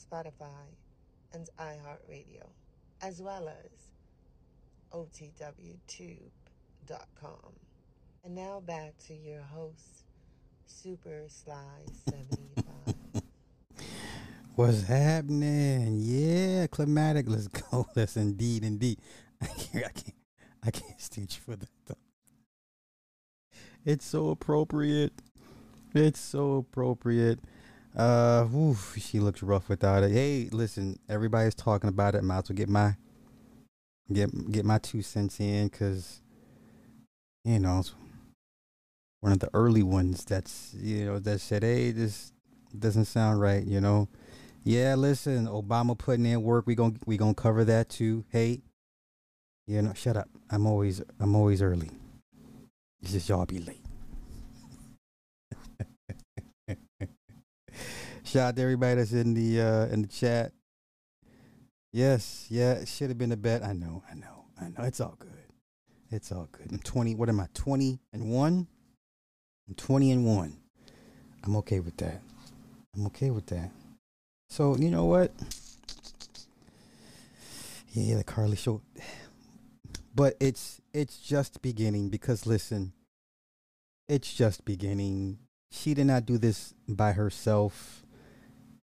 Spotify, and iHeartRadio, as well as OTWTube.com. And now back to your host, Super Sly 75. What's happening? Yeah, climatic. Let's go. Let's indeed, indeed. I can't, I can't, I can't stitch for that though. It's so appropriate. It's so appropriate. Uh, oof, she looks rough without it. Hey, listen, everybody's talking about it. Might as well get my get get my two cents in because you know one of the early ones that's you know that said, hey, this doesn't sound right. You know, yeah. Listen, Obama putting in work. We gonna we gonna cover that too. Hey, you know, shut up. I'm always I'm always early. It's just y'all be late. Shout out to everybody that's in the uh in the chat. Yes, yeah, it should have been a bet. I know, I know, I know. It's all good. It's all good. I'm 20. What am I? 20 and 1? I'm 20 and 1. I'm okay with that. I'm okay with that. So, you know what? Yeah, the Carlee show. But it's it's just beginning because listen, it's just beginning. She did not do this by herself.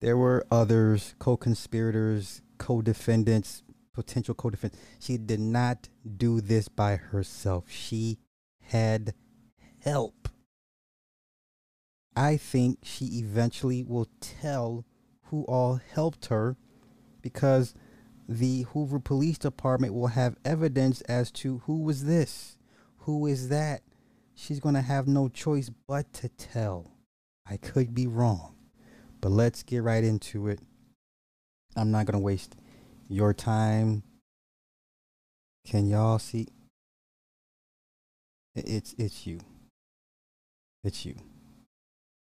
There were others, co-conspirators, co-defendants, potential co-defendants. She did not do this by herself. She had help. I think she eventually will tell who all helped her because the Hoover Police Department will have evidence as to who was this, who is that. She's going to have no choice but to tell. I could be wrong, but let's get right into it. I'm not going to waste your time. Can y'all see? It's it's you. It's you.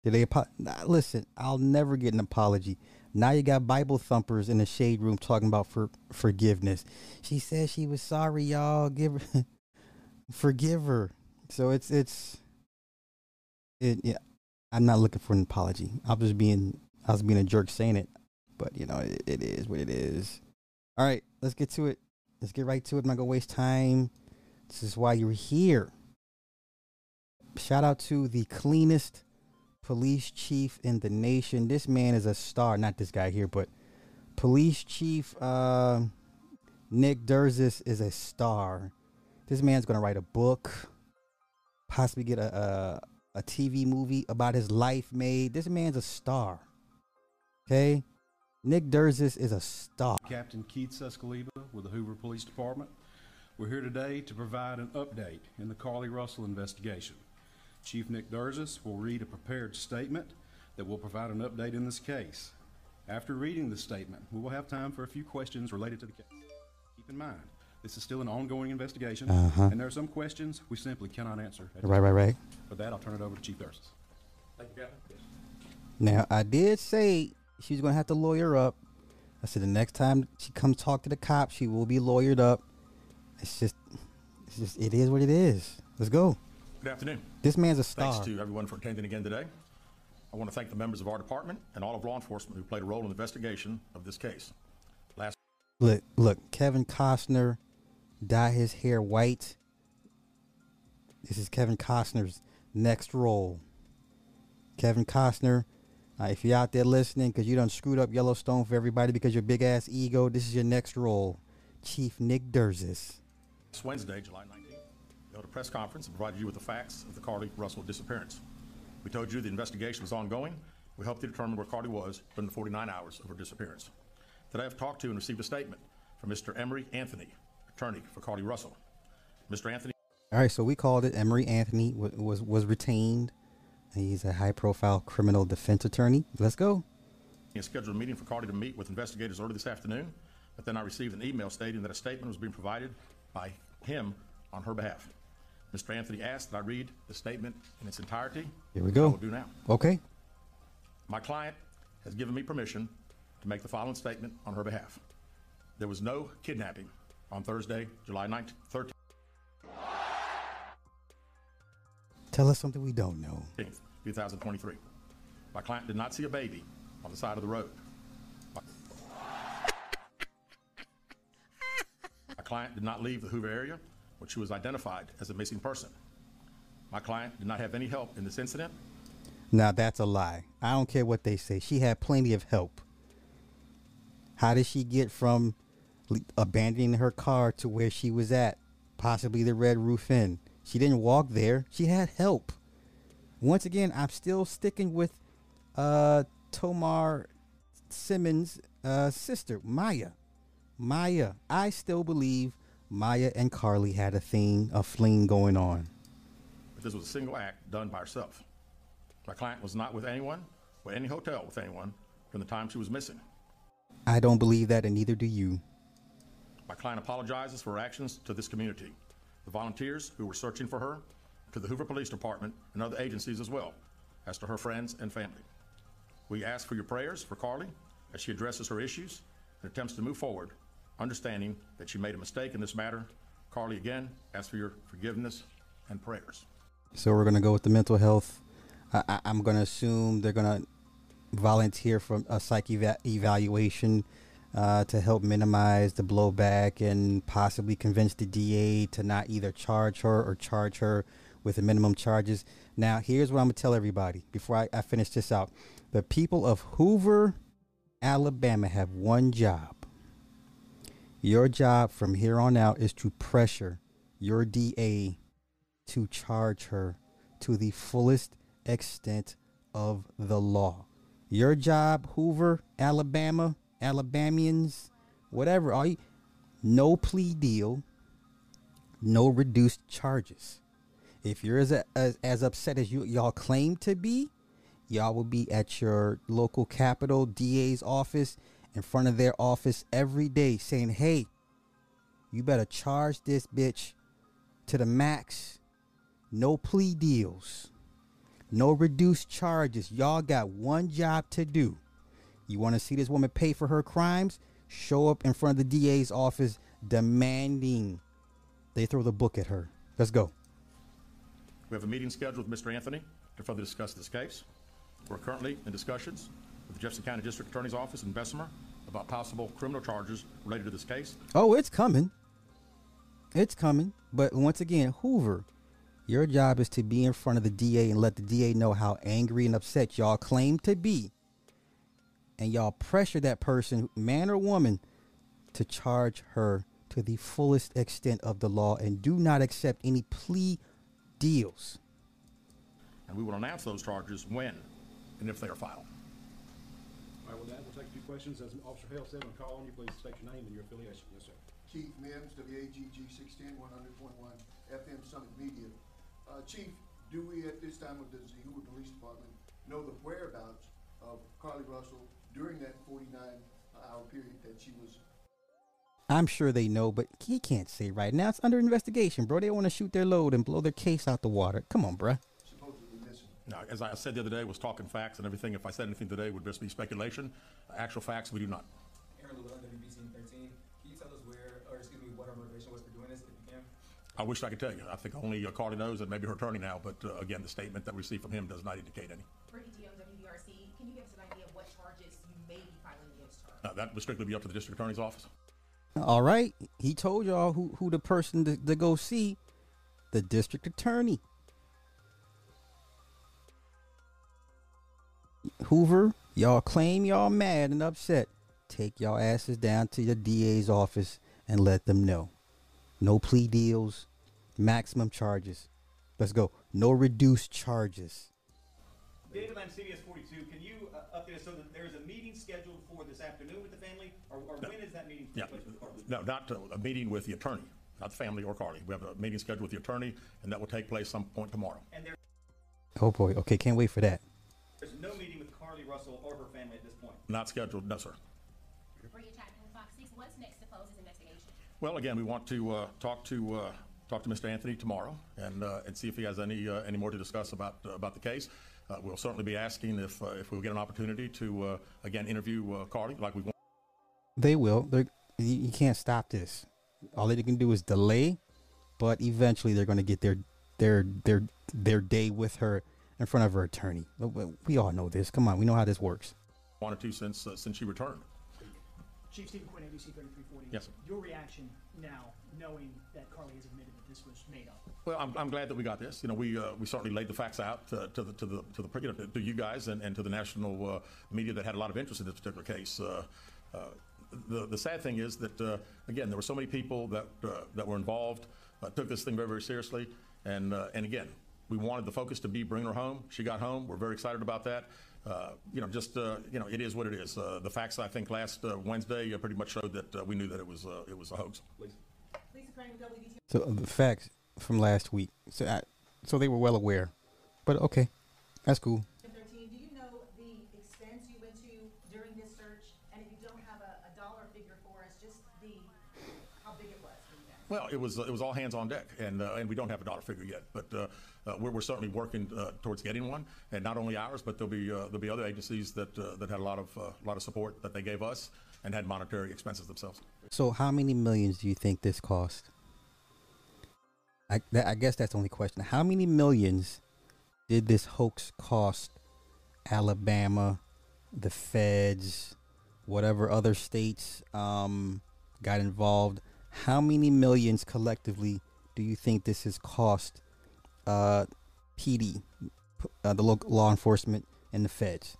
Did they apo- nah, listen? I'll never get an apology. Now you got Bible thumpers in the shade room talking about for forgiveness. She said she was sorry, y'all. Give her, forgive her. So it's it's it. Yeah, I'm not looking for an apology. I was just being I was being a jerk saying it, but you know it, it is what it is. All right, let's get to it. Let's get right to it. I'm not gonna waste time. This is why you're here. Shout out to the cleanest police chief in the nation. This man is a star. Not this guy here, but police chief uh, Nick Derzis is a star. This man's gonna write a book, possibly get a, a a TV movie about his life made. This man's a star. Okay, Nick Derzis is a star. Captain Keith Czeskleba with the Hoover Police Department. We're here today to provide an update in the Carlee Russell investigation. Chief Nick Derzis will read a prepared statement that will provide an update in this case. After reading the statement, we will have time for a few questions related to the case. Keep in mind, this is still an ongoing investigation, Uh-huh. and there are some questions we simply cannot answer. at Right, right, right. For that, I'll turn it over to Chief Derzis. Thank you, Captain. Yes. Now I did say she's gonna have to lawyer up. I said the next time she comes talk to the cops, she will be lawyered up. It's just, it's just, it is what it is. Let's go. Good afternoon. This man's a star. Thanks to everyone for attending again today. I want to thank the members of our department and all of law enforcement who played a role in the investigation of this case. Last Look, look, Kevin Costner dye his hair white. This is Kevin Costner's next role. Kevin Costner, uh, if you're out there listening because you done screwed up Yellowstone for everybody because your big ass ego, this is your next role. Chief Nick Derzis. Wednesday, July 19th, we held a press conference and provided you with the facts of the Carlee Russell disappearance. We told you the investigation was ongoing. We helped you determine where Carlee was during the 49 hours of her disappearance. Today, I've talked to and received a statement from Mr. Emory Anthony, attorney for Carlee Russell. Mr. Anthony All right, so we called it. Emory Anthony wa- was was retained. He's a high profile criminal defense attorney. Let's go. He scheduled a meeting for Carlee to meet with investigators early this afternoon, but then I received an email stating that a statement was being provided by him on her behalf. Mr. Anthony asked that I read the statement in its entirety. Here we go. I will do now. Okay. My client has given me permission to make the following statement on her behalf. There was no kidnapping on Thursday, July 19th, 13th, Tell us something we don't know. 2023. My client did not see a baby on the side of the road. My My client did not leave the Hoover area when she was identified as a missing person. My client did not have any help in this incident. Now that's a lie. I don't care what they say. She had plenty of help. How did she get from abandoning her car to where she was at? Possibly the Red Roof Inn. She didn't walk there. She had help. Once again, I'm still sticking with uh Thomar Simmons' uh, sister, Maya. Maya. I still believe Maya and Carlee had a thing, a fling going on. But this was a single act done by herself. My client was not with anyone or any hotel with anyone from the time she was missing. I don't believe that, and neither do you. My client apologizes for her actions to this community, the volunteers who were searching for her, to the Hoover Police Department and other agencies as well, as to her friends and family. We ask for your prayers for Carlee as she addresses her issues and attempts to move forward, understanding that she made a mistake in this matter. Carlee, again, asks for your forgiveness and prayers. So we're gonna go with the mental health. I, I, I'm gonna assume they're gonna volunteer for a psych eva- evaluation uh, to help minimize the blowback and possibly convince the DA to not either charge her or charge her with the minimum charges. Now, here's what I'm gonna tell everybody before I, I finish this out: the people of Hoover, Alabama, have one job. Your job from here on out is to pressure your DA to charge her to the fullest extent of the law. Your job, Hoover, Alabama, Alabamians, whatever, all you, no plea deal, no reduced charges. If you're as, as, as upset as you y'all claim to be, y'all will be at your local capital DA's office in front of their office every day saying, "Hey, you better charge this bitch to the max. No plea deals. No reduced charges. Y'all got one job to do. You want to see this woman pay for her crimes? Show up in front of the DA's office demanding they throw the book at her. Let's go. We have a meeting scheduled with Mr. Anthony to further discuss this case. We're currently in discussions with the Jefferson County District Attorney's Office in Bessemer about possible criminal charges related to this case. Oh, it's coming. It's coming. But once again, Hoover, your job is to be in front of the DA and let the DA know how angry and upset y'all claim to be. And y'all pressure that person, man or woman, to charge her to the fullest extent of the law and do not accept any plea deals. And we will announce those charges when and if they are filed. All right, with that, we'll take a few questions. As Officer Hale said, when I call on you, please state your name and your affiliation. Yes, sir. Chief Mims, WAGG sixteen, one hundred point one, FM Summit Media. Uh, Chief, do we at this time with the Hoover Police Department know the whereabouts of Carlee Russell during that forty-nine hour period that she was I'm sure they know, but he can't say right now. It's under investigation, bro. They want to shoot their load and blow their case out the water. Come on, bruh. supposedly missing? Now, as I said the other day, was talking facts and everything. If I said anything today, would just be speculation. Actual facts, we do not. Aaron Llewellyn, WBC 13. Can you tell us where, or excuse me, what her motivation was for doing this, if you can? I wish I could tell you. I think only uh, Carlee knows and maybe her attorney now, but uh, again, the statement that we received from him does not indicate any. Uh, that would strictly be up to the district attorney's office. All right. He told y'all who, who the person to, to go see. The district attorney. Hoover, y'all claim y'all mad and upset. Take y'all asses down to the DA's office and let them know. No plea deals, maximum charges. Let's go. No reduced charges. David Lamb, CBS 42, can you update so that there's a meeting scheduled for this afternoon with the family, or, or when is that meeting? Yeah, taking place with Carlee? no, not uh, a meeting with the attorney, not the family or Carlee. We have a meeting scheduled with the attorney, and that will take place some point tomorrow. And there, Oh boy. Okay, can't wait for that. there's no meeting with Carlee Russell or her family at this point. Not scheduled, no, sir. Bria Chapman with Fox Six, what's next to close this investigation? Well, again, we want to uh, talk to uh, talk to Mr. Anthony tomorrow and uh, and see if he has any uh, any more to discuss about uh, about the case. Uh, we'll certainly be asking if uh, if we get an opportunity to uh, again interview uh, Carlee like we want. They will. They're, you, can't stop this. All they can do is delay, but eventually they're going to get their their their their day with her in front of her attorney. We- all know this. Come on, we know how this works. wanted to since uh, since she returned. Chief Stephen Quinn, ABC 3340. Yes, sir. Your reaction now, knowing that Carlee has admitted that this was made up. Well, I'm, I'm glad that we got this. You know, we uh, we certainly laid the facts out uh, to the to the to the you know, to you guys and, and to the national uh, media that had a lot of interest in this particular case. Uh, uh, the the sad thing is that uh, again there were so many people that uh, that were involved, uh, took this thing very very seriously, and uh, and again we wanted the focus to be bringing her home. She got home. We're very excited about that. Uh, you know, just uh, you know, it is what it is. Uh, the facts I think last uh, Wednesday uh, pretty much showed that uh, we knew that it was uh, it was a hoax. Lisa Crane with WBT. So uh, the facts from last week. So I, so they were well aware. But okay, that's cool. Thirteen, do you know the expense you went to during this search? And if you don't have a, a dollar figure for us, just the, how big it was for you guys? Well, it was it was all hands on deck, and uh, and we don't have a dollar figure yet, but uh, uh, we're, we're certainly working uh, towards getting one, and not only ours, but there'll be uh, there'll be other agencies that uh, that had a lot of a lot of support that they gave us and had monetary expenses themselves. So how many millions do you think this cost? I that, I guess that's the only question. How many millions did this hoax cost Alabama, the feds, whatever other states um, got involved? How many millions collectively do you think this has cost uh, PD, uh, the local law enforcement, and the feds?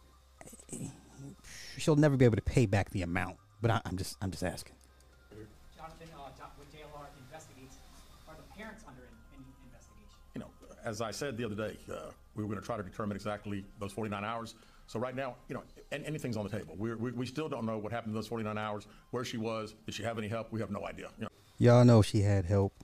She'll never be able to pay back the amount, but I, I'm just I'm just asking. Jonathan, uh, Jo- with JLR investigates, are the parents under an- any investigation? You know, as I said the other day, uh, we were going to try to determine exactly those 49 hours. So right now, you know, anything's on the table. We we still don't know what happened in those 49 hours, where she was, did she have any help? We have no idea. You know, Y'all know she had help.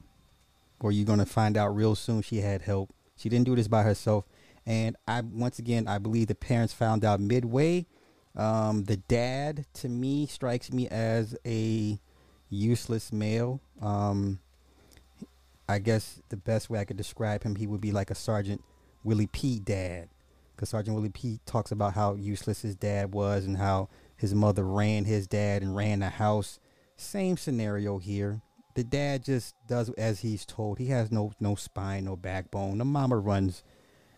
Or you're gonna find out real soon she had help. She didn't do this by herself. And I once again I believe the parents found out midway. Um, the dad to me strikes me as a useless male. Um, I guess the best way I could describe him, he would be like a Sergeant Willie P. dad. Because Sergeant Willie P. talks about how useless his dad was and how his mother ran his dad and ran the house. Same scenario here. The dad just does as he's told. He has no no spine, no backbone. The mama runs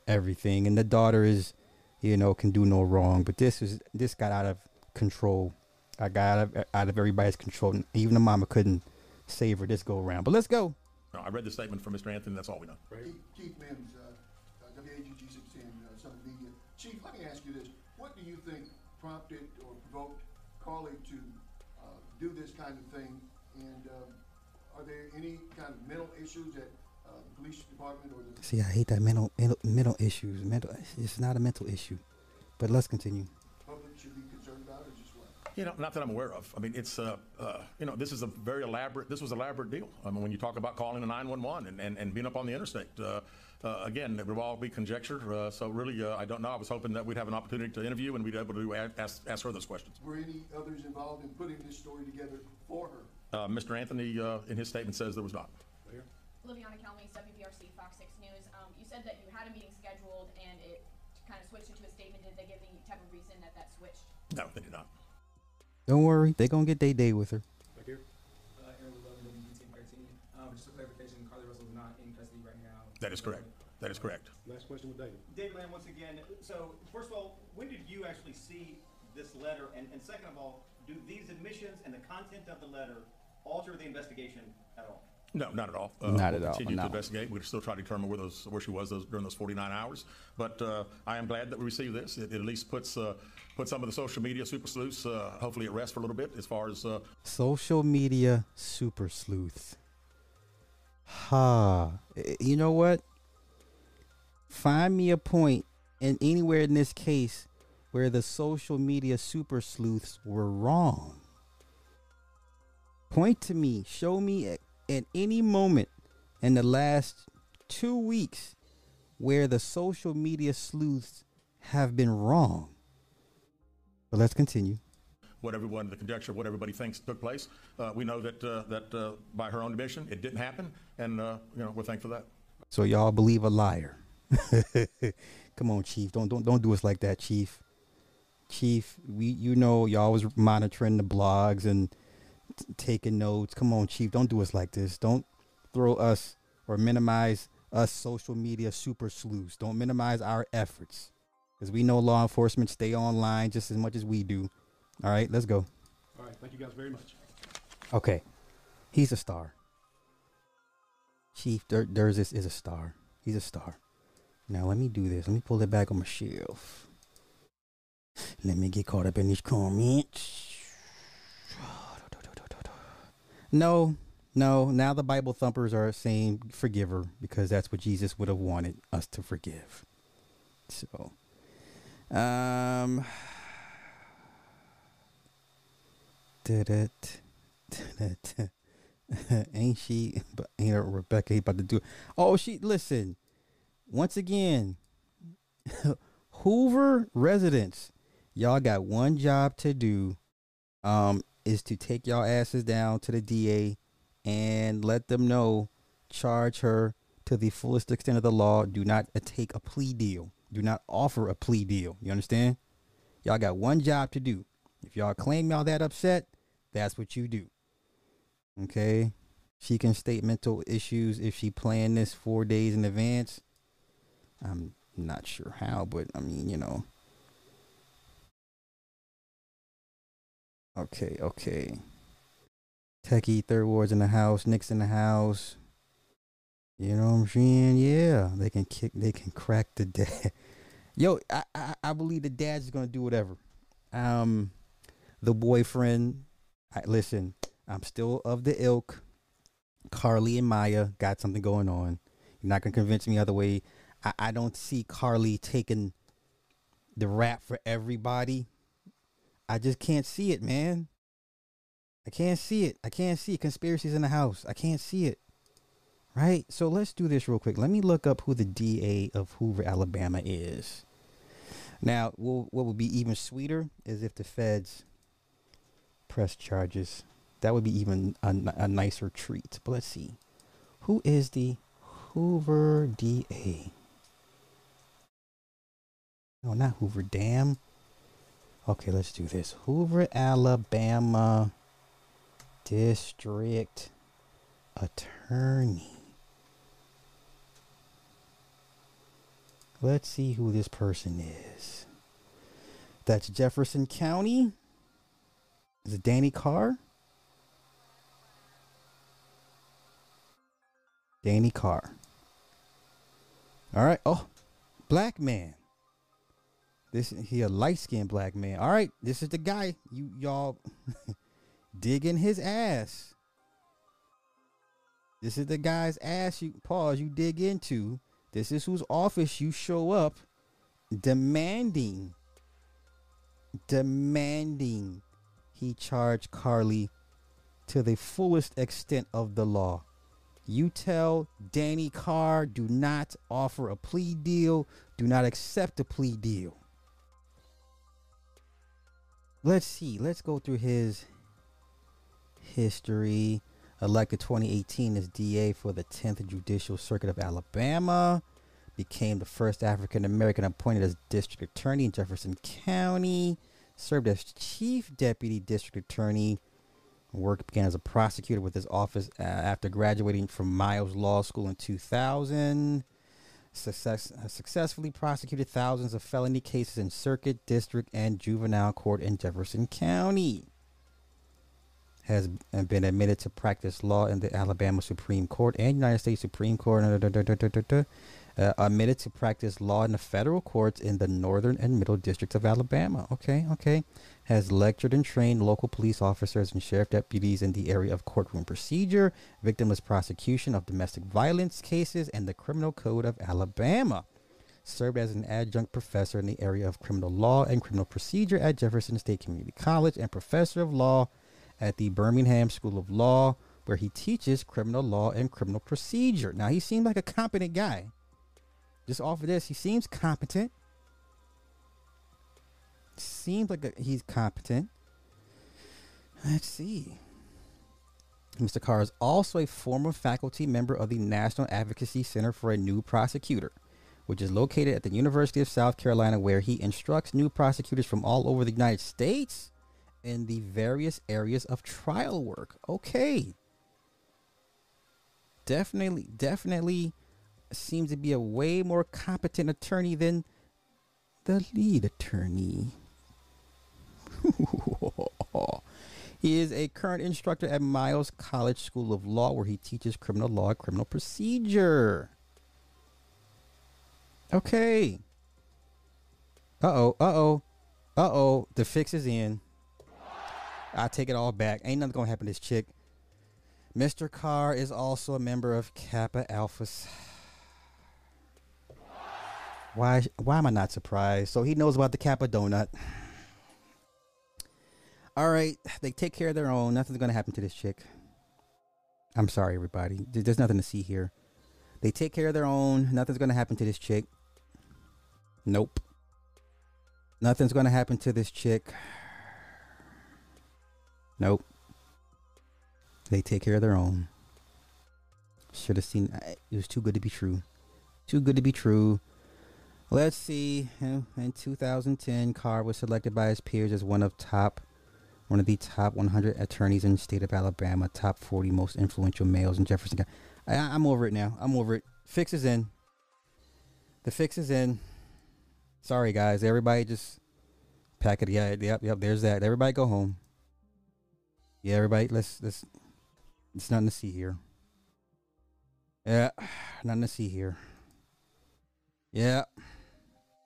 everything, and the daughter is, you know, can do no wrong. But this is this got out of control. I got out of out of everybody's control. Even the mama couldn't save her this go around. But let's go. No, I read the statement from Mr. Anthony. That's all we know. Keith, Keith Mims, uh, uh, prompted or provoked Carlee to, uh, do this kind of thing? And, um, are there any kind of mental issues that, uh, the police department or the See, I hate that mental mental, mental issues. Mental, it's not a mental issue. But let's continue. You know, not that I'm aware of. I mean, it's, uh, uh, you know, this is a very elaborate, this was an elaborate deal. I mean, when you talk about calling a 911 and, and, and being up on the interstate, uh, uh, again, it would all be conjecture. Uh, so really, uh, I don't know. I was hoping that we'd have an opportunity to interview and we'd be able to ask, ask her those questions. Were any others involved in putting this story together for her? Uh, Mr. Anthony, uh, in his statement says there was not. Liviana Calmes, WBRC, Fox Six News. Um, you said that you had a meeting scheduled and it kind of switched into a statement. Did they give any type of reason that that switched? No, they did not. Don't worry, they gonna get their day with her. Uh, Aaron Levin, WBT thirteen. Um, just a clarification, Carlee Russell is not in custody right now. That is correct. That is correct. Last question with David. David Lamb, once again, so first of all, when did you actually see this letter? And, and second of all, do these admissions and the content of the letter alter the investigation at all? No, not at all. Uh, Not we'll at all, Continue no. to investigate. We're still trying to determine where those, where she was those, during those 49 hours. But uh, I am glad that we received this. It, it at least puts uh, puts some of the social media super sleuths uh, hopefully at rest for a little bit as far as uh, Social media super sleuths. Ha. Eh, You know what? Find me a point in anywhere in this case where the social media super sleuths were wrong. Point to me, show me at, any moment in the last two weeks where the social media sleuths have been wrong. But let's continue. what everyone, the conjecture of what everybody thinks took place. Uh, we know that, uh, that uh, by her own admission, it didn't happen, and uh, you know, we're thankful for that. So y'all believe a liar. Come on, Chief. Don't don't don't do us like that, Chief. Chief, we you know y'all was monitoring the blogs and taking notes. Come on, Chief. Don't do us like this. Don't throw us or minimize us social media super sleuths. Don't minimize our efforts. Because we know law enforcement stay online just as much as we do. All right, let's go. All right, thank you guys very much. Okay. He's a star. Chief Dur- Derzis is a star. He's a star. Now let me do this. Let me pull it back on my shelf. Let me get caught up in these comments. No, no. Now the Bible thumpers are saying forgive her because that's what Jesus would have wanted us to forgive. So, um, did it, did it. ain't she? But ain't her Rebecca about to do? It. Oh, she listen. Once again, Hoover residents, y'all got one job to do. Um, is to take y'all asses down to the DA and let them know, charge her to the fullest extent of the law. Do not take a plea deal. Do not offer a plea deal. You understand? Y'all got one job to do. If y'all claim y'all that upset, that's what you do. Okay. She can state mental issues if she planned this four days in advance. I'm not sure how, but I mean, you know. Okay, okay. Techie third ward's in the house, Nick's in the house. You know what I'm saying? Yeah, they can kick, they can crack the dad. Yo, I, I, I believe the dad's gonna do whatever. Um, the boyfriend. I, listen, I'm still of the ilk. Carlee and Maya got something going on. You're not gonna convince me other way. I, I don't see Carlee taking the rap for everybody. I just can't see it, man. I can't see it. I can't see it. Conspiracies in the house. I can't see it. Right? So let's do this real quick. Let me look up who the DA of Hoover, Alabama is. Now, what would be even sweeter is if the feds press charges. That would be even a, a nicer treat. But let's see. Who is the Hoover DA? No, not Hoover Dam. Okay, let's do this. Hoover, Alabama District Attorney. Let's see who this person is. That's Jefferson County. Is it Danny Carr? Danny Carr. All right. Oh, black man. This he a light skinned black man. All right, this is the guy you y'all digging his ass. This is the guy's ass you pause you dig into. This is whose office you show up demanding demanding he charge Carlee to the fullest extent of the law. You tell Danny Carr do not offer a plea deal, do not accept a plea deal. Let's see. Let's go through his history. Elected 2018 as DA for the 10th Judicial Circuit of Alabama. Became the first African American appointed as district attorney in Jefferson County. Served as chief deputy district attorney. Work began as a prosecutor with his office uh, after graduating from Miles Law School in 2000 success, has successfully prosecuted thousands of felony cases in circuit, district, and juvenile court in Jefferson County. Has uh, been admitted to practice law in the Alabama Supreme Court and United States Supreme Court. Uh, admitted to practice law in the federal courts in the Northern and Middle Districts of Alabama. Okay, okay. Has lectured and trained local police officers and sheriff deputies in the area of courtroom procedure, victimless prosecution of domestic violence cases, and the Criminal Code of Alabama. Served as an adjunct professor in the area of criminal law and criminal procedure at Jefferson State Community College and professor of law at the Birmingham School of Law, where he teaches criminal law and criminal procedure. Now, he seemed like a competent guy. Just off of this, he seems competent. Seems like a, he's competent. Let's see. Mr. Carr is also a former faculty member of the National Advocacy Center for a New Prosecutor, which is located at the University of South Carolina, where he instructs new prosecutors from all over the United States in the various areas of trial work. Okay. Definitely, definitely seems to be a way more competent attorney than the lead attorney. he is a current instructor at Miles College School of Law, where he teaches criminal law and criminal procedure. Okay. Uh oh, uh oh, uh oh. The fix is in. I take it all back. Ain't nothing gonna happen to this chick. Mr. Carr is also a member of Kappa Alpha. Why? Why am I not surprised? So he knows about the Kappa donut. All right, they take care of their own. Nothing's gonna happen to this chick. I'm sorry, everybody. There's nothing to see here. They take care of their own. Nothing's gonna happen to this chick. Nope. Nothing's gonna happen to this chick. Nope. They take care of their own. Should have seen. It was too good to be true. Too good to be true. Let's see. In 2010, Carr was selected by his peers as one of top, one of the top 100 attorneys in the state of Alabama, top 40 most influential males in Jefferson County. I, I'm over it now. I'm over it. Fix is in. The fix is in. Sorry, guys. Everybody just pack it. Yeah, yep, yep. There's that. Everybody go home. Yeah, everybody. Let's let's. It's nothing to see here. Yeah, nothing to see here. Yeah.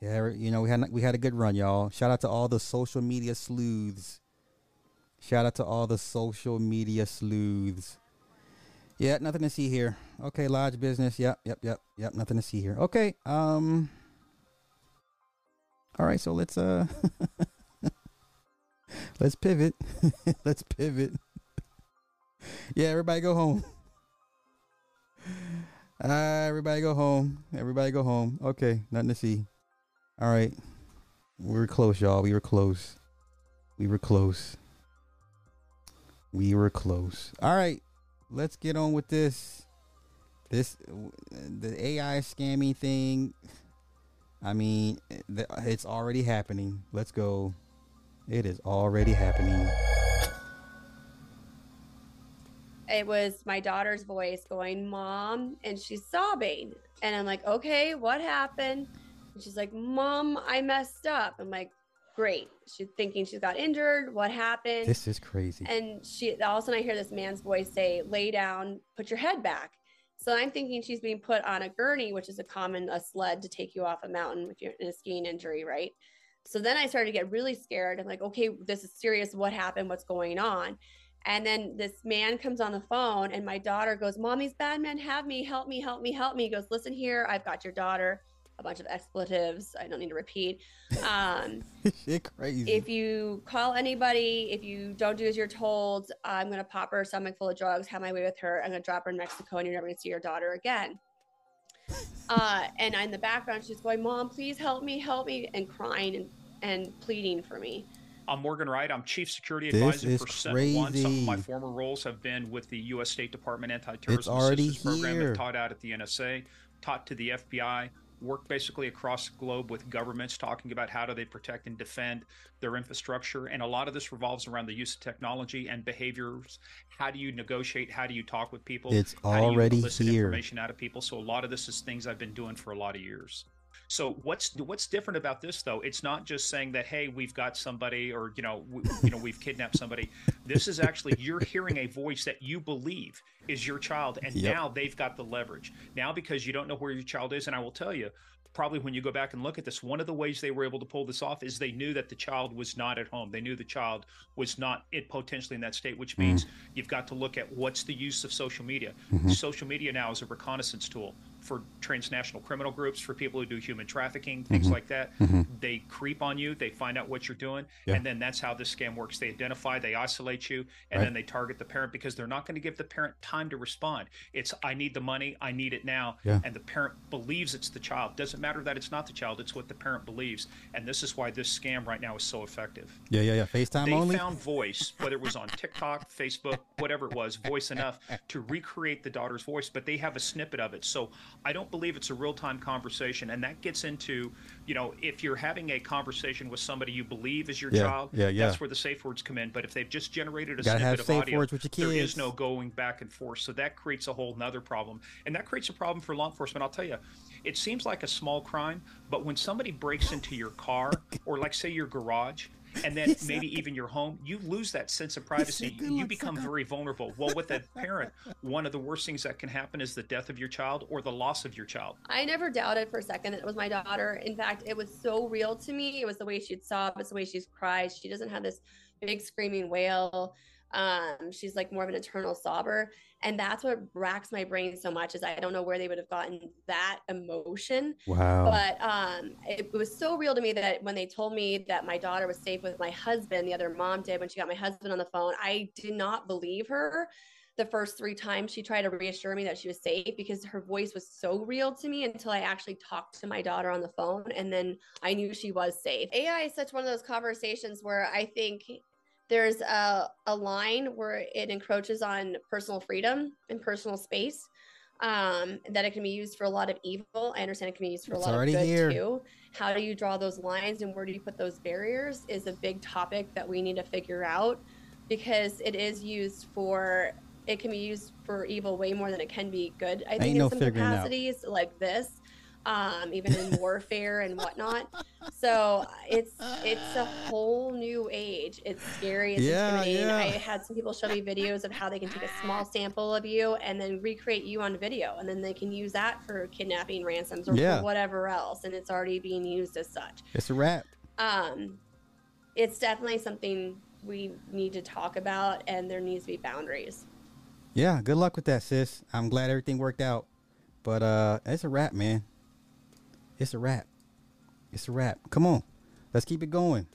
Yeah, you know we had we had a good run, y'all. Shout out to all the social media sleuths. Shout out to all the social media sleuths. Yeah, nothing to see here. Okay, lodge business. Yep, yep, yep, yep. Nothing to see here. Okay. Um. All right, so let's uh. let's pivot. let's pivot. yeah, everybody go home. Uh, everybody go home. Everybody go home. Okay, nothing to see. All right. We were close, y'all. We were close. We were close. We were close. All right. Let's get on with this. This the AI scamming thing. I mean, it's already happening. Let's go. It is already happening. It was my daughter's voice going, "Mom," and she's sobbing. And I'm like, "Okay, what happened?" And she's like, Mom, I messed up. I'm like, Great. She's thinking she's got injured. What happened? This is crazy. And she all of a sudden I hear this man's voice say, Lay down, put your head back. So I'm thinking she's being put on a gurney, which is a common a sled to take you off a mountain if you're in a skiing injury, right? So then I started to get really scared. I'm like, okay, this is serious. What happened? What's going on? And then this man comes on the phone, and my daughter goes, Mommy's bad men have me. Help me, help me, help me. He goes, Listen here, I've got your daughter a bunch of expletives. I don't need to repeat. Um, Shit crazy. If you call anybody, if you don't do as you're told, I'm going to pop her stomach full of drugs, have my way with her. I'm going to drop her in Mexico, and you're never going to see your daughter again. uh, and in the background, she's going, "Mom, please help me, help me," and crying and, and pleading for me. I'm Morgan Wright. I'm Chief Security this Advisor for SentinelOne. Some of my former roles have been with the U.S. State Department Anti-Terrorism Assistance Program. I've taught out at the NSA, taught to the FBI, work basically across the globe with governments talking about how do they protect and defend their infrastructure. And a lot of this revolves around the use of technology and behaviors. How do you negotiate? How do you talk with people? It's how already do you here. information out of people? So a lot of this is things i've been doing for a lot of years so what's what's different about this though? It's not just saying that hey, we've got somebody or you know we, you know we've kidnapped somebody. This is actually you're hearing a voice that you believe is your child, and yep. now they've got the leverage. Now because you don't know where your child is, and I will tell you, probably when you go back and look at this, one of the ways they were able to pull this off is they knew that the child was not at home. They knew the child was not it potentially in that state, which means mm-hmm. you've got to look at what's the use of social media. Mm-hmm. Social media now is a reconnaissance tool for transnational criminal groups, for people who do human trafficking, things Mhm. like that. Mhm. They creep on you, they find out what you're doing, Yeah. and then that's how this scam works. They identify, they isolate you, and Right. then they target the parent because they're not going to give the parent time to respond. It's I need the money, I need it now, Yeah. and the parent believes it's the child. Doesn't matter that it's not the child; it's what the parent believes, and this is why this scam right now is so effective. Yeah, yeah, yeah. FaceTime They only. found voice, whether it was on TikTok, Facebook, whatever it was, voice enough to recreate the daughter's voice, but they have a snippet of it. So I don't believe it's a real time conversation. And that gets into, you know, if you're having a conversation with somebody you believe is your Yeah, child, yeah, yeah. that's where the safe words come in. But if they've just generated a snippet of safe audio, words with your kids. is no going back and forth. So that creates a whole nother problem. And that creates a problem for law enforcement. I'll tell you, it seems like a small crime, but when somebody breaks into your car or like say your garage, and then Yes, maybe even your home, you lose that sense of privacy. You become very vulnerable. Well, with a parent, one of the worst things that can happen is the death of your child or the loss of your child. I never doubted for a second that it was my daughter. In fact, it was so real to me. It was the way she'd sob, it's the way she'd cry. She doesn't have this big screaming wail. Um, she's like more of an eternal sobber. And that's what racks my brain so much is I don't know where they would have gotten that emotion. Wow. But um, it, was so real to me that when they told me that my daughter was safe with my husband, the other mom did when she got my husband on the phone, I did not believe her the first three times she tried to reassure me that she was safe because her voice was so real to me until I actually talked to my daughter on the phone and then I knew she was safe. AI is such one of those conversations where I think there's a, a line where it encroaches on personal freedom and personal space um, that it can be used for a lot of evil. I understand it can be used for It's a lot of good here. too. How do you draw those lines and where do you put those barriers is a big topic that we need to figure out because it is used for it can be used for evil way more than it can be good. I think Ain't in no some capacities like this, um, even in warfare and whatnot. So it's it's a whole new age. It's scary. It's Yeah, intimidating. yeah. I had some people show me videos of how they can take a small sample of you and then recreate you on video, and then they can use that for kidnapping, ransoms, or Yeah. whatever else, and it's already being used as such. It's a wrap. Um, it's definitely something we need to talk about, and there needs to be boundaries. Yeah, good luck with that, sis. I'm glad everything worked out. But uh it's a wrap, man. It's a wrap. It's a wrap. Come on. Let's keep it going.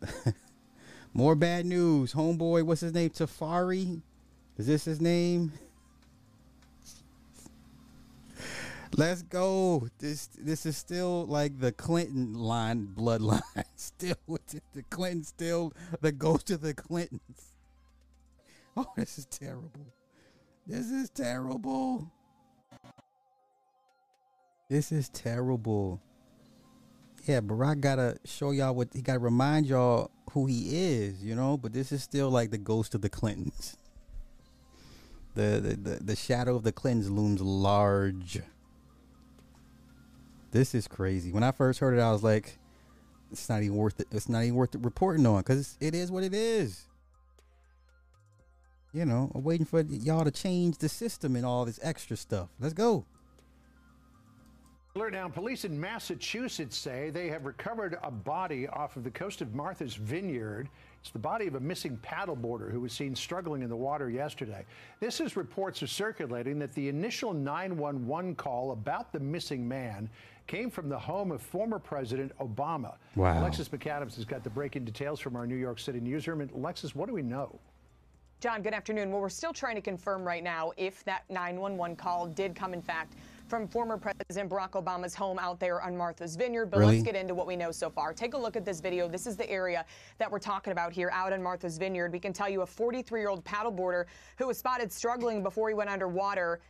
More bad news. Homeboy, what's his name? Tafari? Is this his name? Let's go. This this is still like the Clinton line bloodline. Still the Clinton still the ghost of the Clintons. Oh, this is terrible. This is terrible. This is terrible. Yeah, Barack gotta show y'all what he gotta remind y'all who he is, you know. But this is still like the ghost of the Clintons. The the the, the shadow of the Clintons looms large. This is crazy. When I first heard it, I was like, "It's not even worth it. It's not even worth reporting on because it is what it is." You know, I'm waiting for y'all to change the system and all this extra stuff. Let's go. Now, police in Massachusetts say they have recovered a body off of the coast of Martha's Vineyard. It's the body of a missing paddleboarder who was seen struggling in the water yesterday. This is reports are circulating that the initial 911 call about the missing man came from the home of former President Obama. Wow. Alexis McAdams has got the breaking details from our New York City newsroom. And Alexis, what do we know? John, good afternoon. Well, we're still trying to confirm right now if that 911 call did come, in fact, from former President Barack Obama's home out there on Martha's Vineyard. But Really? let's get into what we know so far. Take a look at this video. This is the area that we're talking about here out on Martha's Vineyard. We can tell you a 43 year old paddleboarder who was spotted struggling before he went underwater.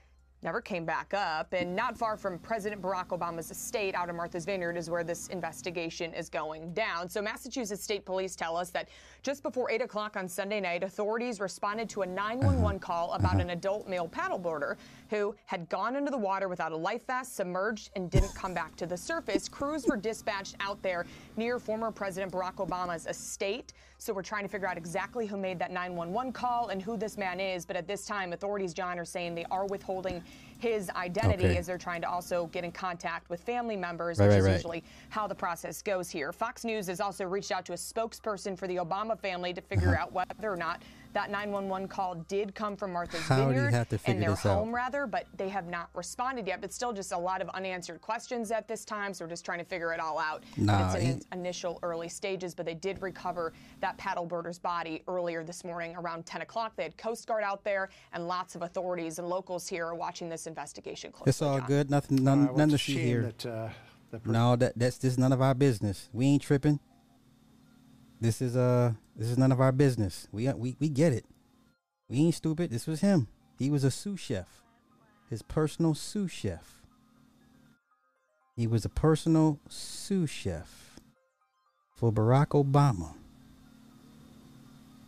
Never came back up, and not far from President Barack Obama's estate out of Martha's Vineyard is where this investigation is going down. So, Massachusetts State Police tell us that just before 8 o'clock on Sunday night, authorities responded to a uh-huh. 911 call about an adult male paddleboarder who had gone into the water without a life vest, submerged, and didn't come back to the surface. Crews were dispatched out there near former President Barack Obama's estate. So, we're trying to figure out exactly who made that 911 call and who this man is. But at this time, authorities, John, are saying they are withholding his identity Okay. as they're trying to also get in contact with family members, Right, which right, is right. usually how the process goes here. Fox News has also reached out to a spokesperson for the Obama family to figure Uh-huh. out whether or not That 911 call did come from Martha's How Vineyard have to and figure their this out? home, rather, but they have not responded yet. But still, just a lot of unanswered questions at this time. So we're just trying to figure it all out. Nah, it's in its initial early stages, but they did recover that paddleboarder's body earlier this morning around 10 o'clock. They had Coast Guard out there, and lots of authorities and locals here are watching this investigation closely. It's all John. good. Nothing. None, Uh, none to see here. that, uh, that no, that that's this none of our business. We ain't tripping. This is uh this is none of our business. We we we get it. We ain't stupid. This was him. He was a sous chef. His personal sous chef. He was a personal sous chef for Barack Obama.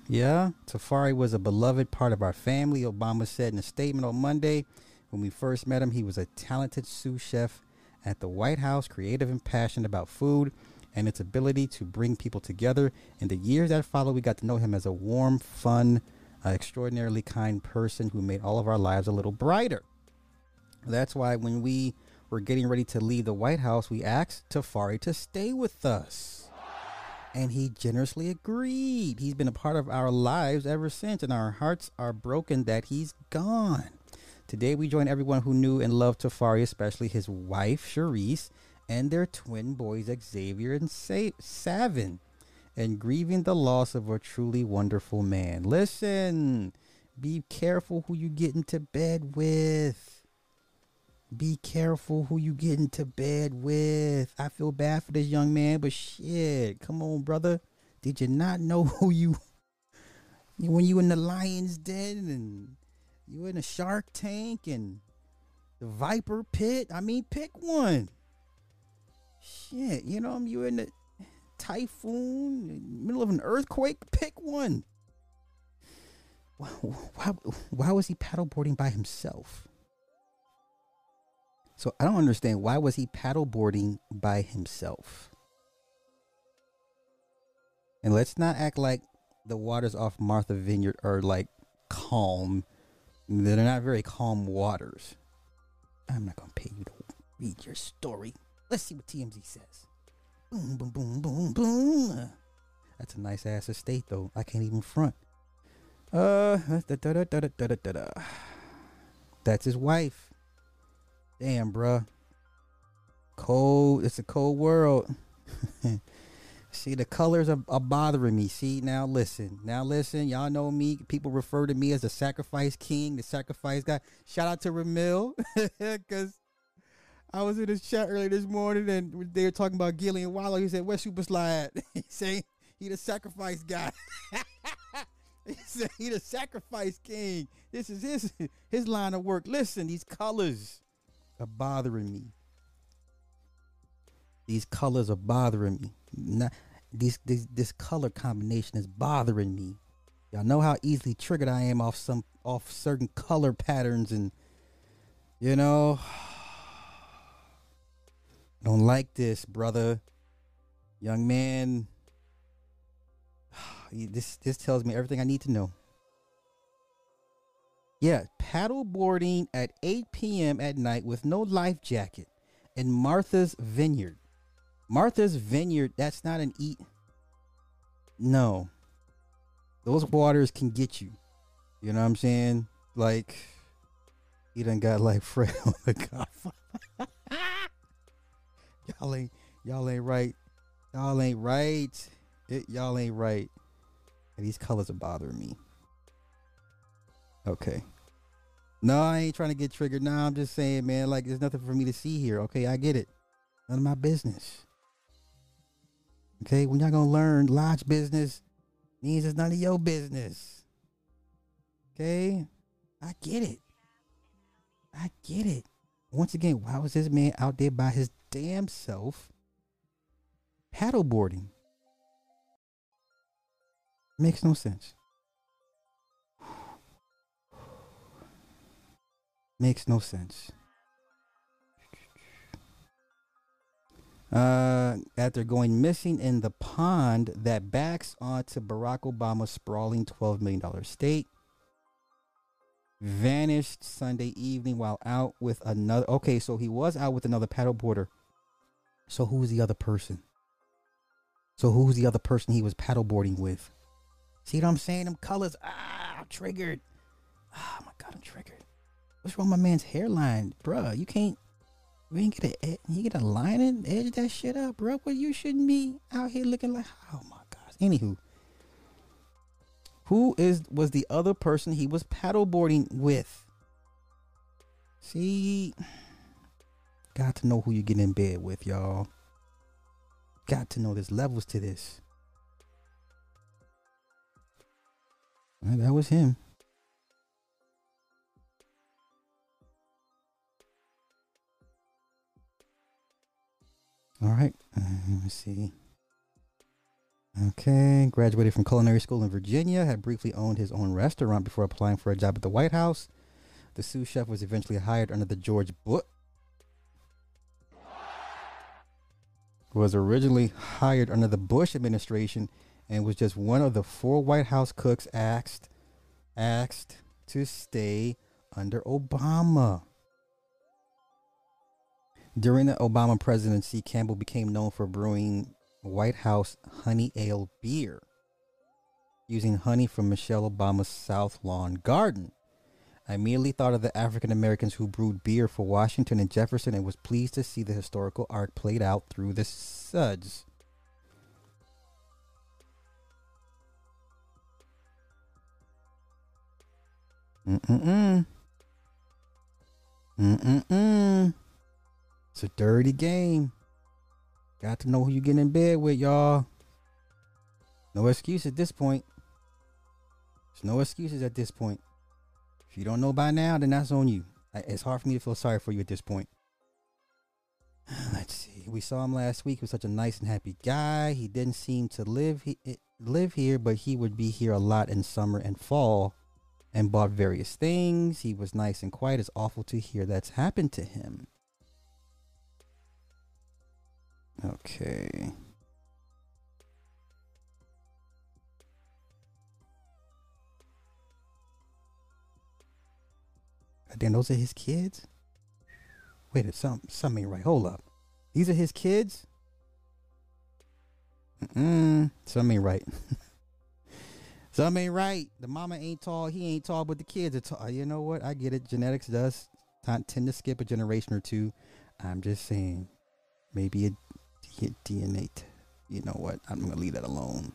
Yeah, Tafari was a beloved part of our family. Obama said in a statement on Monday when we first met him, he was a talented sous chef at the White House, creative and passionate about food and its ability to bring people together. In the years that followed, we got to know him as a warm, fun, uh, extraordinarily kind person who made all of our lives a little brighter. That's why when we were getting ready to leave the White House, we asked Tafari to stay with us. And he generously agreed. He's been a part of our lives ever since, and our hearts are broken that he's gone. Today, we join everyone who knew and loved Tafari, especially his wife, Charisse, and their twin boys, Xavier and Sa- Savin, and grieving the loss of a truly wonderful man. Listen, be careful who you get into bed with. Be careful who you get into bed with. I feel bad for this young man, but shit, come on, brother. Did you not know who you when you in the lion's den and you in a shark tank and the viper pit? I mean, pick one. Shit, you know, I'm you in a typhoon, middle of an earthquake. Pick one. Why, why, why was he paddleboarding by himself? So I don't understand why was he paddleboarding by himself? And let's not act like the waters off Martha Vineyard are like calm. They're not very calm waters. I'm not gonna pay you to read your story. Let's see what TMZ says. Boom, boom, boom, boom, boom. That's a nice ass estate, though. I can't even front. Uh, da, da, da, that's his wife. Damn, bruh. Cold. It's a cold world. see, the colors are, are bothering me. See, now listen. Now listen. Y'all know me. People refer to me as the sacrifice king, the sacrifice guy. Shout out to Ramil. Because I was in his chat earlier this morning and they were talking about Gillian Wallow. He said, Where's Super Slide? he said, He the sacrifice guy. he said, He the sacrifice king. This is his his line of work. Listen, these colors are bothering me. These colors are bothering me. Not, these, these this color combination is bothering me. Y'all know how easily triggered I am off some off certain color patterns and you know don't like this, brother. Young man. This this tells me everything I need to know. Yeah, paddle boarding at 8 p.m. at night with no life jacket in Martha's Vineyard. Martha's Vineyard, that's not an eat. No. Those waters can get you. You know what I'm saying? Like, he done got like Fred on the Godfather. y'all ain't, y'all ain't right. Y'all ain't right. It, y'all ain't right. And these colors are bothering me. Okay. No, I ain't trying to get triggered. No, I'm just saying, man, like there's nothing for me to see here. Okay, I get it. None of my business. Okay, when y'all gonna learn lodge business means it's none of your business. Okay? I get it. I get it. Once again, why was this man out there by his damn self paddleboarding? Makes no sense. Makes no sense. Uh, after going missing in the pond that backs onto Barack Obama's sprawling $12 million estate, vanished Sunday evening while out with another. Okay, so he was out with another paddleboarder. So who's the other person? So who's the other person he was paddleboarding with? See what I'm saying? Them colors. Ah, I'm triggered. Oh my god, I'm triggered. What's wrong with my man's hairline, bruh? You can't. You ain't get a you get a line edge that shit up, bro. Well, you shouldn't be out here looking like. Oh my gosh. Anywho, who is was the other person he was paddleboarding with? See, got to know who you get in bed with, y'all. Got to know there's levels to this. That was him. All right, uh, let me see. Okay, graduated from culinary school in Virginia, had briefly owned his own restaurant before applying for a job at the White House. The sous chef was eventually hired under the George Bush. Was originally hired under the Bush administration and was just one of the four White House cooks asked asked to stay under Obama. During the Obama presidency, Campbell became known for brewing White House honey ale beer using honey from Michelle Obama's South Lawn garden. I immediately thought of the African Americans who brewed beer for Washington and Jefferson and was pleased to see the historical arc played out through the suds. Mm-mm-mm. Mm-mm-mm. It's a dirty game. Got to know who you get in bed with, y'all. No excuse at this point. There's no excuses at this point. If you don't know by now, then that's on you. It's hard for me to feel sorry for you at this point. Let's see. We saw him last week. He was such a nice and happy guy. He didn't seem to live he, eh, live here, but he would be here a lot in summer and fall and bought various things. He was nice and quiet. It's awful to hear that's happened to him. Okay. Then those are his kids? Wait, some something ain't right. Hold up. These are his kids? Mm, something ain't right. something ain't right. The mama ain't tall. He ain't tall, but the kids are tall. You know what? I get it. Genetics does tend to skip a generation or two. I'm just saying, maybe it hit DNA. You know what? I'm gonna leave that alone.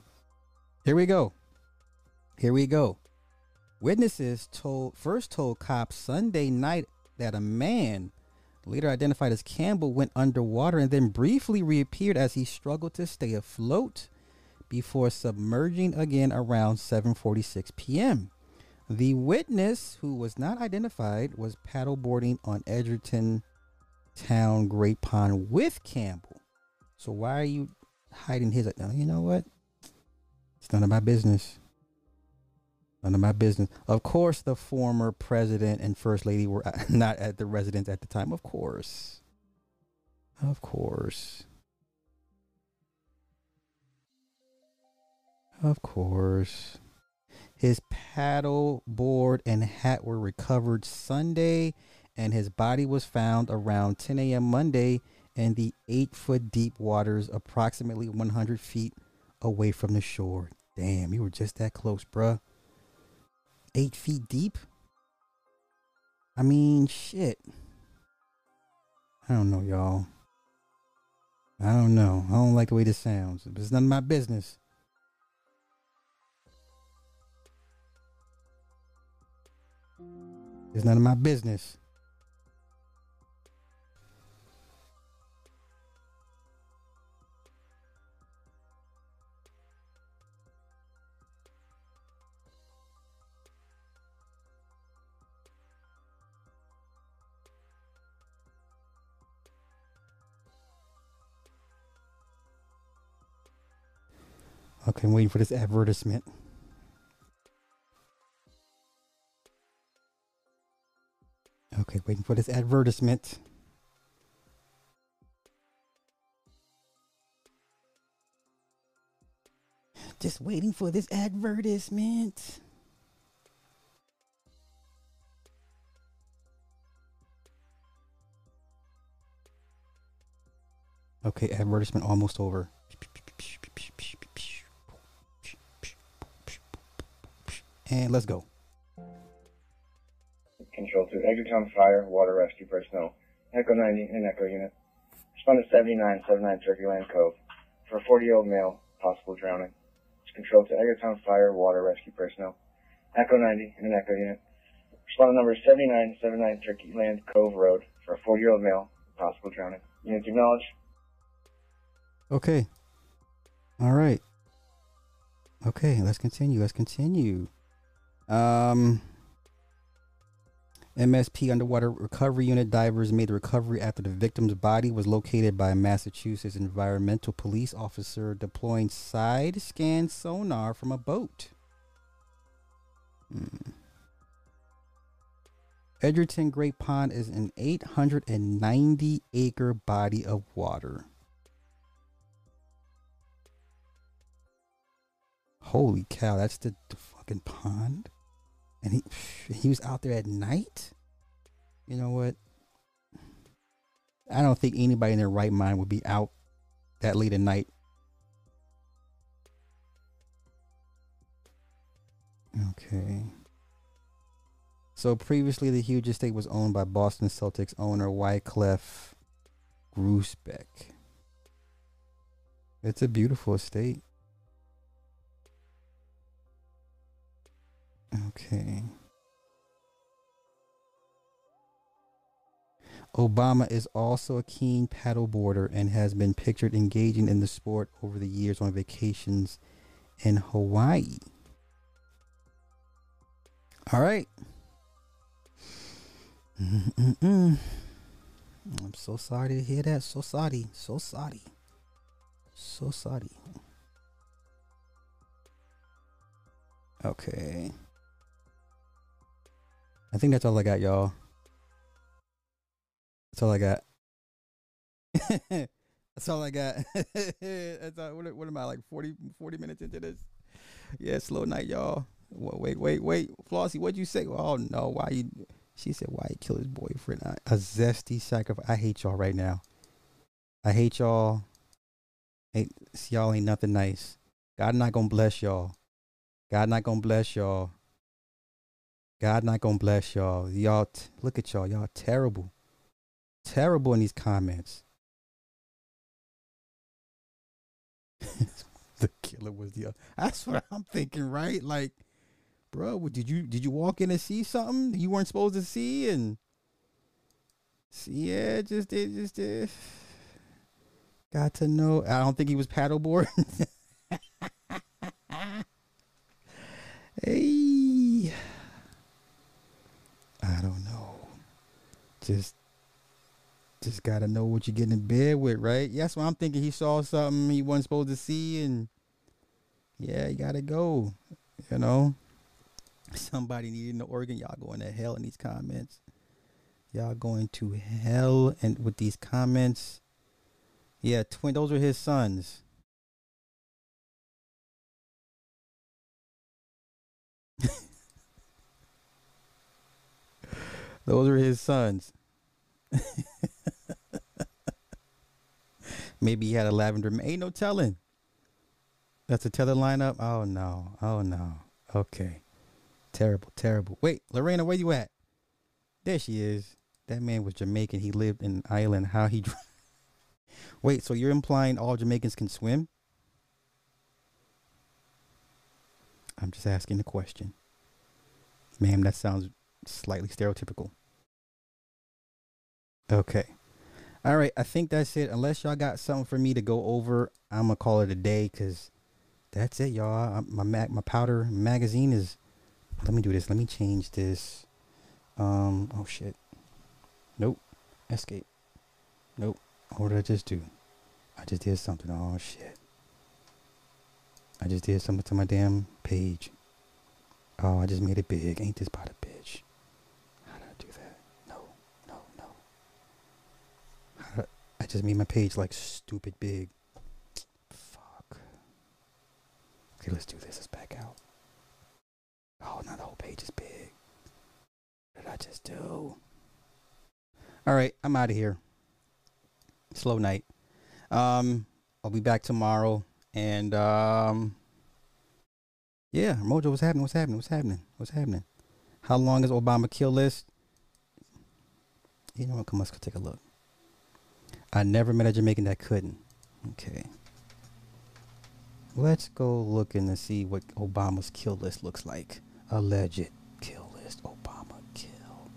Here we go. Here we go. Witnesses told first told cops Sunday night that a man, later identified as Campbell, went underwater and then briefly reappeared as he struggled to stay afloat before submerging again around 7:46 p.m. The witness, who was not identified, was paddleboarding on Edgerton Town Great Pond with Campbell. So why are you hiding his? No, you know what? It's none of my business. None of my business. Of course, the former president and first lady were not at the residence at the time. Of course. Of course. Of course. His paddle board and hat were recovered Sunday, and his body was found around 10 a.m. Monday in the eight foot deep waters, approximately 100 feet away from the shore. Damn, you were just that close, bruh. Eight feet deep? I mean, shit. I don't know, y'all. I don't know. I don't like the way this sounds. It's none of my business. It's none of my business. Okay, I'm waiting for this advertisement. Okay, waiting for this advertisement. Just waiting for this advertisement. Okay, advertisement almost over. And let's go. control to Edgartown Fire Water Rescue Personnel, Echo 90 and Echo Unit. Respond to 7979 Turkeyland Cove for a 40-year-old male, possible drowning. Control to Edgartown Fire Water Rescue Personnel, Echo 90 and Echo Unit. Respond to number 7979 Turkeyland Cove Road for a 40-year-old male, possible drowning. Units acknowledge. Okay. All right. Okay, let's continue. Let's continue. Um, MSP underwater recovery unit divers made the recovery after the victim's body was located by a Massachusetts environmental police officer deploying side scan sonar from a boat. Hmm. Edgartown Great Pond is an 890 acre body of water. Holy cow, that's the, the fucking pond? And he he was out there at night? You know what? I don't think anybody in their right mind would be out that late at night. Okay. So previously, the huge estate was owned by Boston Celtics owner Wyclef Grousbeck. It's a beautiful estate. Okay. Obama is also a keen paddleboarder and has been pictured engaging in the sport over the years on vacations in Hawaii. All right. Mm-mm-mm. I'm so sorry to hear that. So sorry. So sorry. So sorry. Okay. I think that's all I got, y'all. That's all I got. that's all I got. that's all, what, what am I like 40, 40 minutes into this? Yeah, slow night, y'all. Wait, wait, wait, Flossie, what'd you say? Oh no, why you? She said, why he kill his boyfriend? A zesty sacrifice. I hate y'all right now. I hate y'all. Hate y'all ain't nothing nice. God not gonna bless y'all. God not gonna bless y'all. God not gonna bless y'all. Y'all t- look at y'all. Y'all terrible. Terrible in these comments. the killer was the that's what I'm thinking, right? Like, bro, did you did you walk in and see something you weren't supposed to see and see yeah, just it just it got to know. I don't think he was paddleboarding. hey. I don't know. Just just gotta know what you're getting in bed with, right? That's what I'm thinking. He saw something he wasn't supposed to see, and yeah, you gotta go. You know, somebody needing the organ. Y'all going to hell in these comments. Y'all going to hell and with these comments. Yeah, twin. Those are his sons. Those are his sons. Maybe he had a lavender. Ain't no telling. That's a tether lineup. Oh no. Oh no. Okay. Terrible. Terrible. Wait, Lorena, where you at? There she is. That man was Jamaican. He lived in Ireland. How he? Wait, so you're implying all Jamaicans can swim? I'm just asking the question. Ma'am, that sounds slightly stereotypical. Okay. All right. I think that's it. Unless y'all got something for me to go over, I'm gonna call it a day because that's it, y'all. My mag, my powder magazine is. Let me do this. Let me change this. Um. Oh shit. Nope. Escape. Nope. What did I just do? I just did something. Oh shit. I just did something to my damn page. Oh, I just made it big. Ain't this about a bitch? How did I do that? No, no, no. How did I, I just made my page like stupid big. Fuck. Okay, let's do this. Let's back out. Oh, now the whole page is big. What did I just do? All right, I'm out of here. Slow night. Um, I'll be back tomorrow, and um, yeah, Mojo, what's happening? What's happening? What's happening? What's happening? How long is Obama kill list? You know what? Come on, let's go take a look. I never met a Jamaican that couldn't. Okay. Let's go looking to see what Obama's kill list looks like. Alleged kill list. Obama kill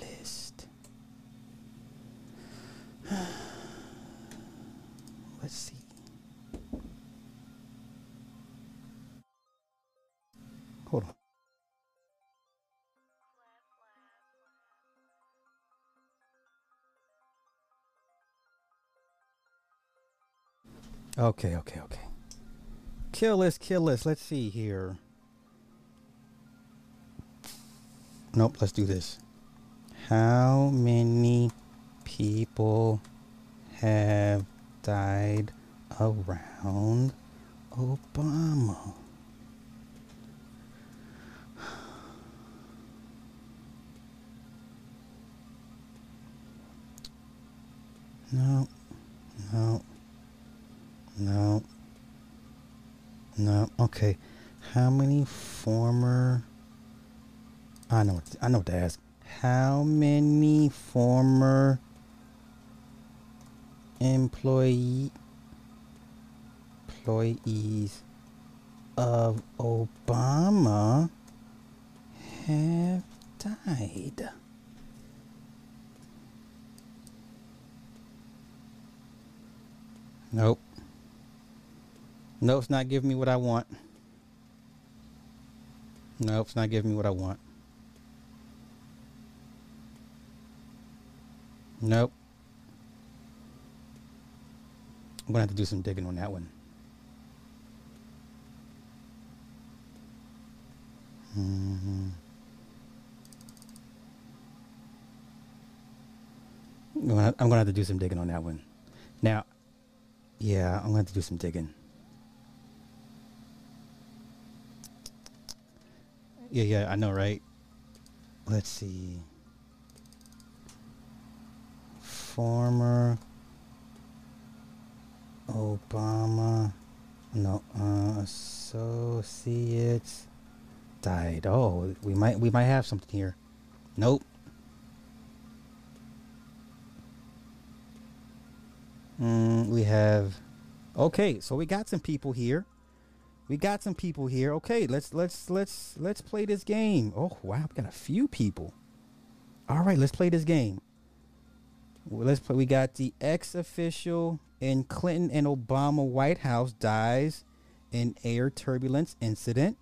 list. Let's see. Hold on. Okay, okay, okay. Kill list, kill list. Let's see here. Nope, let's do this. How many people have died around Obama? No, no, no. Okay, how many former? I know. what- I know what to ask. How many former employee employees of Obama have died? Nope. Nope, it's not giving me what I want. Nope, it's not giving me what I want. Nope. I'm gonna have to do some digging on that one. hmm I'm I'm gonna have to do some digging on that one. Now, yeah, I'm gonna have to do some digging. Yeah, yeah, I know, right? Let's see. Former Obama, no, uh, associates died. Oh, we might, we might have something here. Nope. Mm, we have. Okay, so we got some people here. We got some people here. Okay, let's let's let's let's play this game. Oh wow, we got a few people. All right, let's play this game. Well, let's play. We got the ex-official in Clinton and Obama White House dies in air turbulence incident.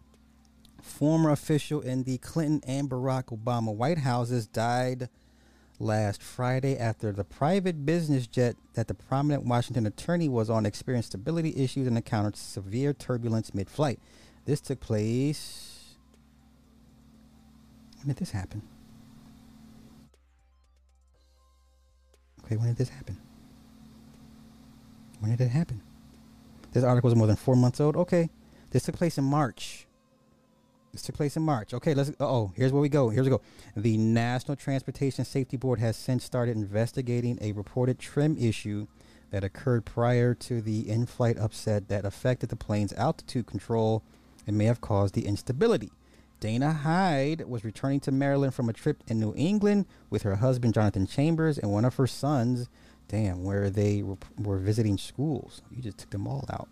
Former official in the Clinton and Barack Obama White Houses died last Friday after the private business jet that the prominent Washington attorney was on experienced stability issues and encountered severe turbulence mid flight. This took place. When did this happen? Okay, when did this happen? When did it happen? This article is more than four months old. Okay, this took place in March. This took place in March. Okay, let's. Oh, here's where we go. Here's we go. The National Transportation Safety Board has since started investigating a reported trim issue that occurred prior to the in-flight upset that affected the plane's altitude control and may have caused the instability. Dana Hyde was returning to Maryland from a trip in New England with her husband Jonathan Chambers and one of her sons. Damn, where they were, were visiting schools. You just took them all out.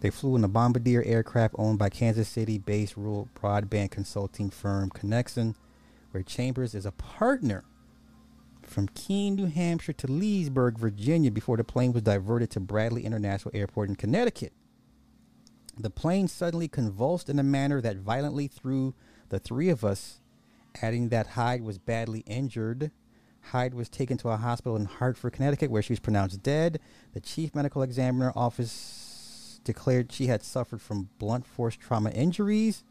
They flew in a Bombardier aircraft owned by Kansas City based rural broadband consulting firm Conexon, where Chambers is a partner from Keene, New Hampshire to Leesburg, Virginia, before the plane was diverted to Bradley International Airport in Connecticut. The plane suddenly convulsed in a manner that violently threw the three of us, adding that Hyde was badly injured. Hyde was taken to a hospital in Hartford, Connecticut, where she was pronounced dead. The chief medical examiner office declared she had suffered from blunt force trauma injuries.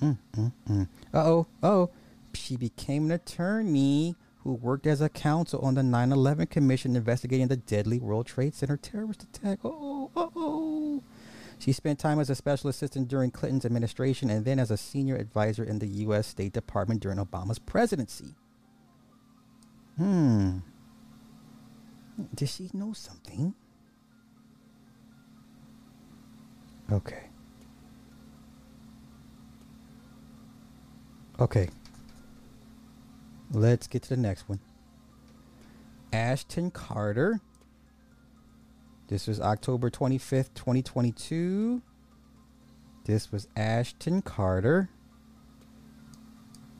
Mm, mm, mm. Uh oh, oh. She became an attorney who worked as a counsel on the 9 11 Commission investigating the deadly World Trade Center terrorist attack. Oh, oh, oh. She spent time as a special assistant during Clinton's administration and then as a senior advisor in the U.S. State Department during Obama's presidency. Hmm. Does she know something? Okay. Okay. Let's get to the next one. Ashton Carter. This was October 25th, 2022. This was Ashton Carter.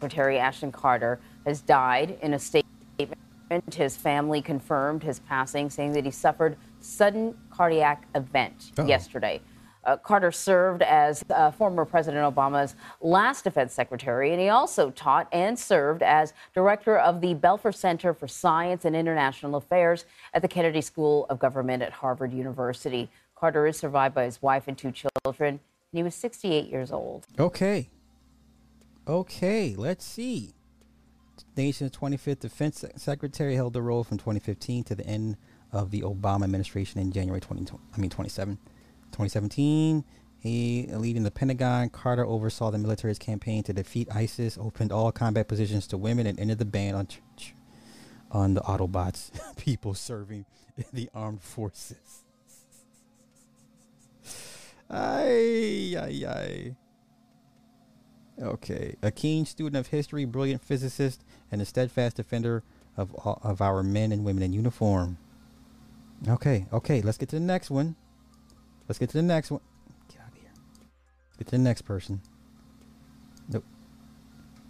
Secretary Ashton Carter has died in a state statement. His family confirmed his passing, saying that he suffered sudden cardiac event Uh-oh. yesterday. Uh, Carter served as uh, former President Obama's last defense secretary, and he also taught and served as director of the Belfer Center for Science and International Affairs at the Kennedy School of Government at Harvard University. Carter is survived by his wife and two children, and he was 68 years old. Okay. Okay, let's see. Nation's 25th Defense Secretary held the role from 2015 to the end of the Obama administration in January 20, I mean 27, 2017. He leading the Pentagon. Carter oversaw the military's campaign to defeat ISIS, opened all combat positions to women, and ended the ban on on the Autobots, people serving in the armed forces. Ay, ay, ay. Okay. A keen student of history, brilliant physicist, and a steadfast defender of, of our men and women in uniform. Okay, okay, let's get to the next one. Let's get to the next one. Get out of here. Let's get to the next person. Nope.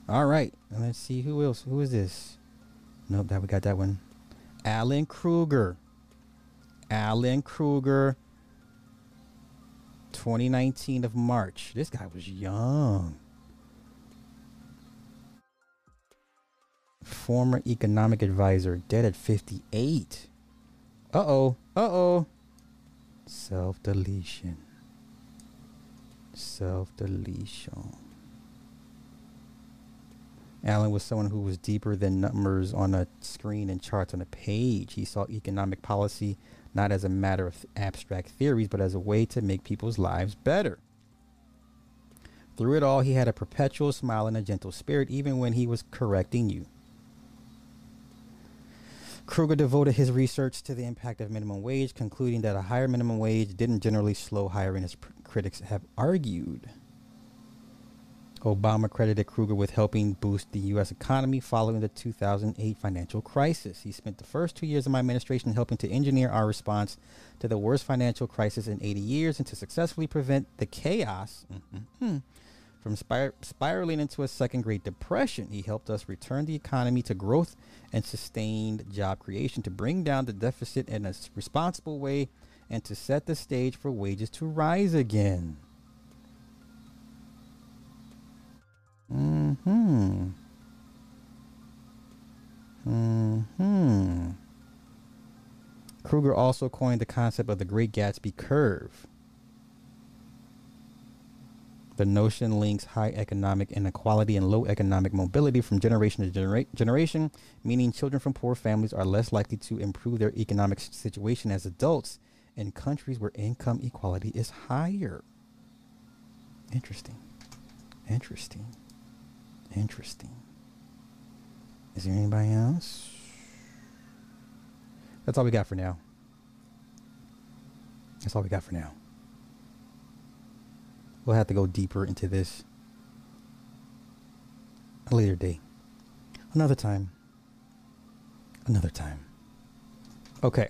All right, let's see who else. Who is this? Nope, that we got that one. Alan Krueger. Alan Krueger. 2019 of March. This guy was young. Former economic advisor, dead at 58. Uh oh. Uh oh. Self deletion. Self deletion. Alan was someone who was deeper than numbers on a screen and charts on a page. He saw economic policy not as a matter of abstract theories, but as a way to make people's lives better. Through it all, he had a perpetual smile and a gentle spirit, even when he was correcting you. Krueger devoted his research to the impact of minimum wage, concluding that a higher minimum wage didn't generally slow hiring, as pr- critics have argued. Obama credited Krueger with helping boost the U.S. economy following the 2008 financial crisis. He spent the first two years of my administration helping to engineer our response to the worst financial crisis in 80 years and to successfully prevent the chaos mm-hmm, from spir- spiraling into a second Great Depression. He helped us return the economy to growth and sustained job creation, to bring down the deficit in a responsible way, and to set the stage for wages to rise again. Hmm. Hmm. Krueger also coined the concept of the Great Gatsby curve. The notion links high economic inequality and low economic mobility from generation to genera- generation, meaning children from poor families are less likely to improve their economic situation as adults in countries where income equality is higher. Interesting. Interesting. Interesting. Is there anybody else? That's all we got for now. That's all we got for now. We'll have to go deeper into this a later day. Another time. Another time. Okay.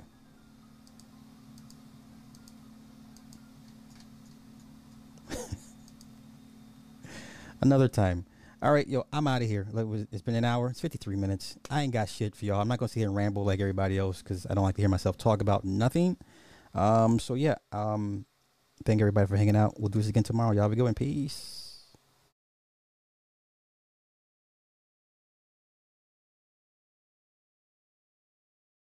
Another time. All right, yo, I'm out of here. It's been an hour. It's 53 minutes. I ain't got shit for y'all. I'm not gonna sit here and ramble like everybody else because I don't like to hear myself talk about nothing. Um, so yeah, um, thank everybody for hanging out. We'll do this again tomorrow. Y'all have a good one. Peace.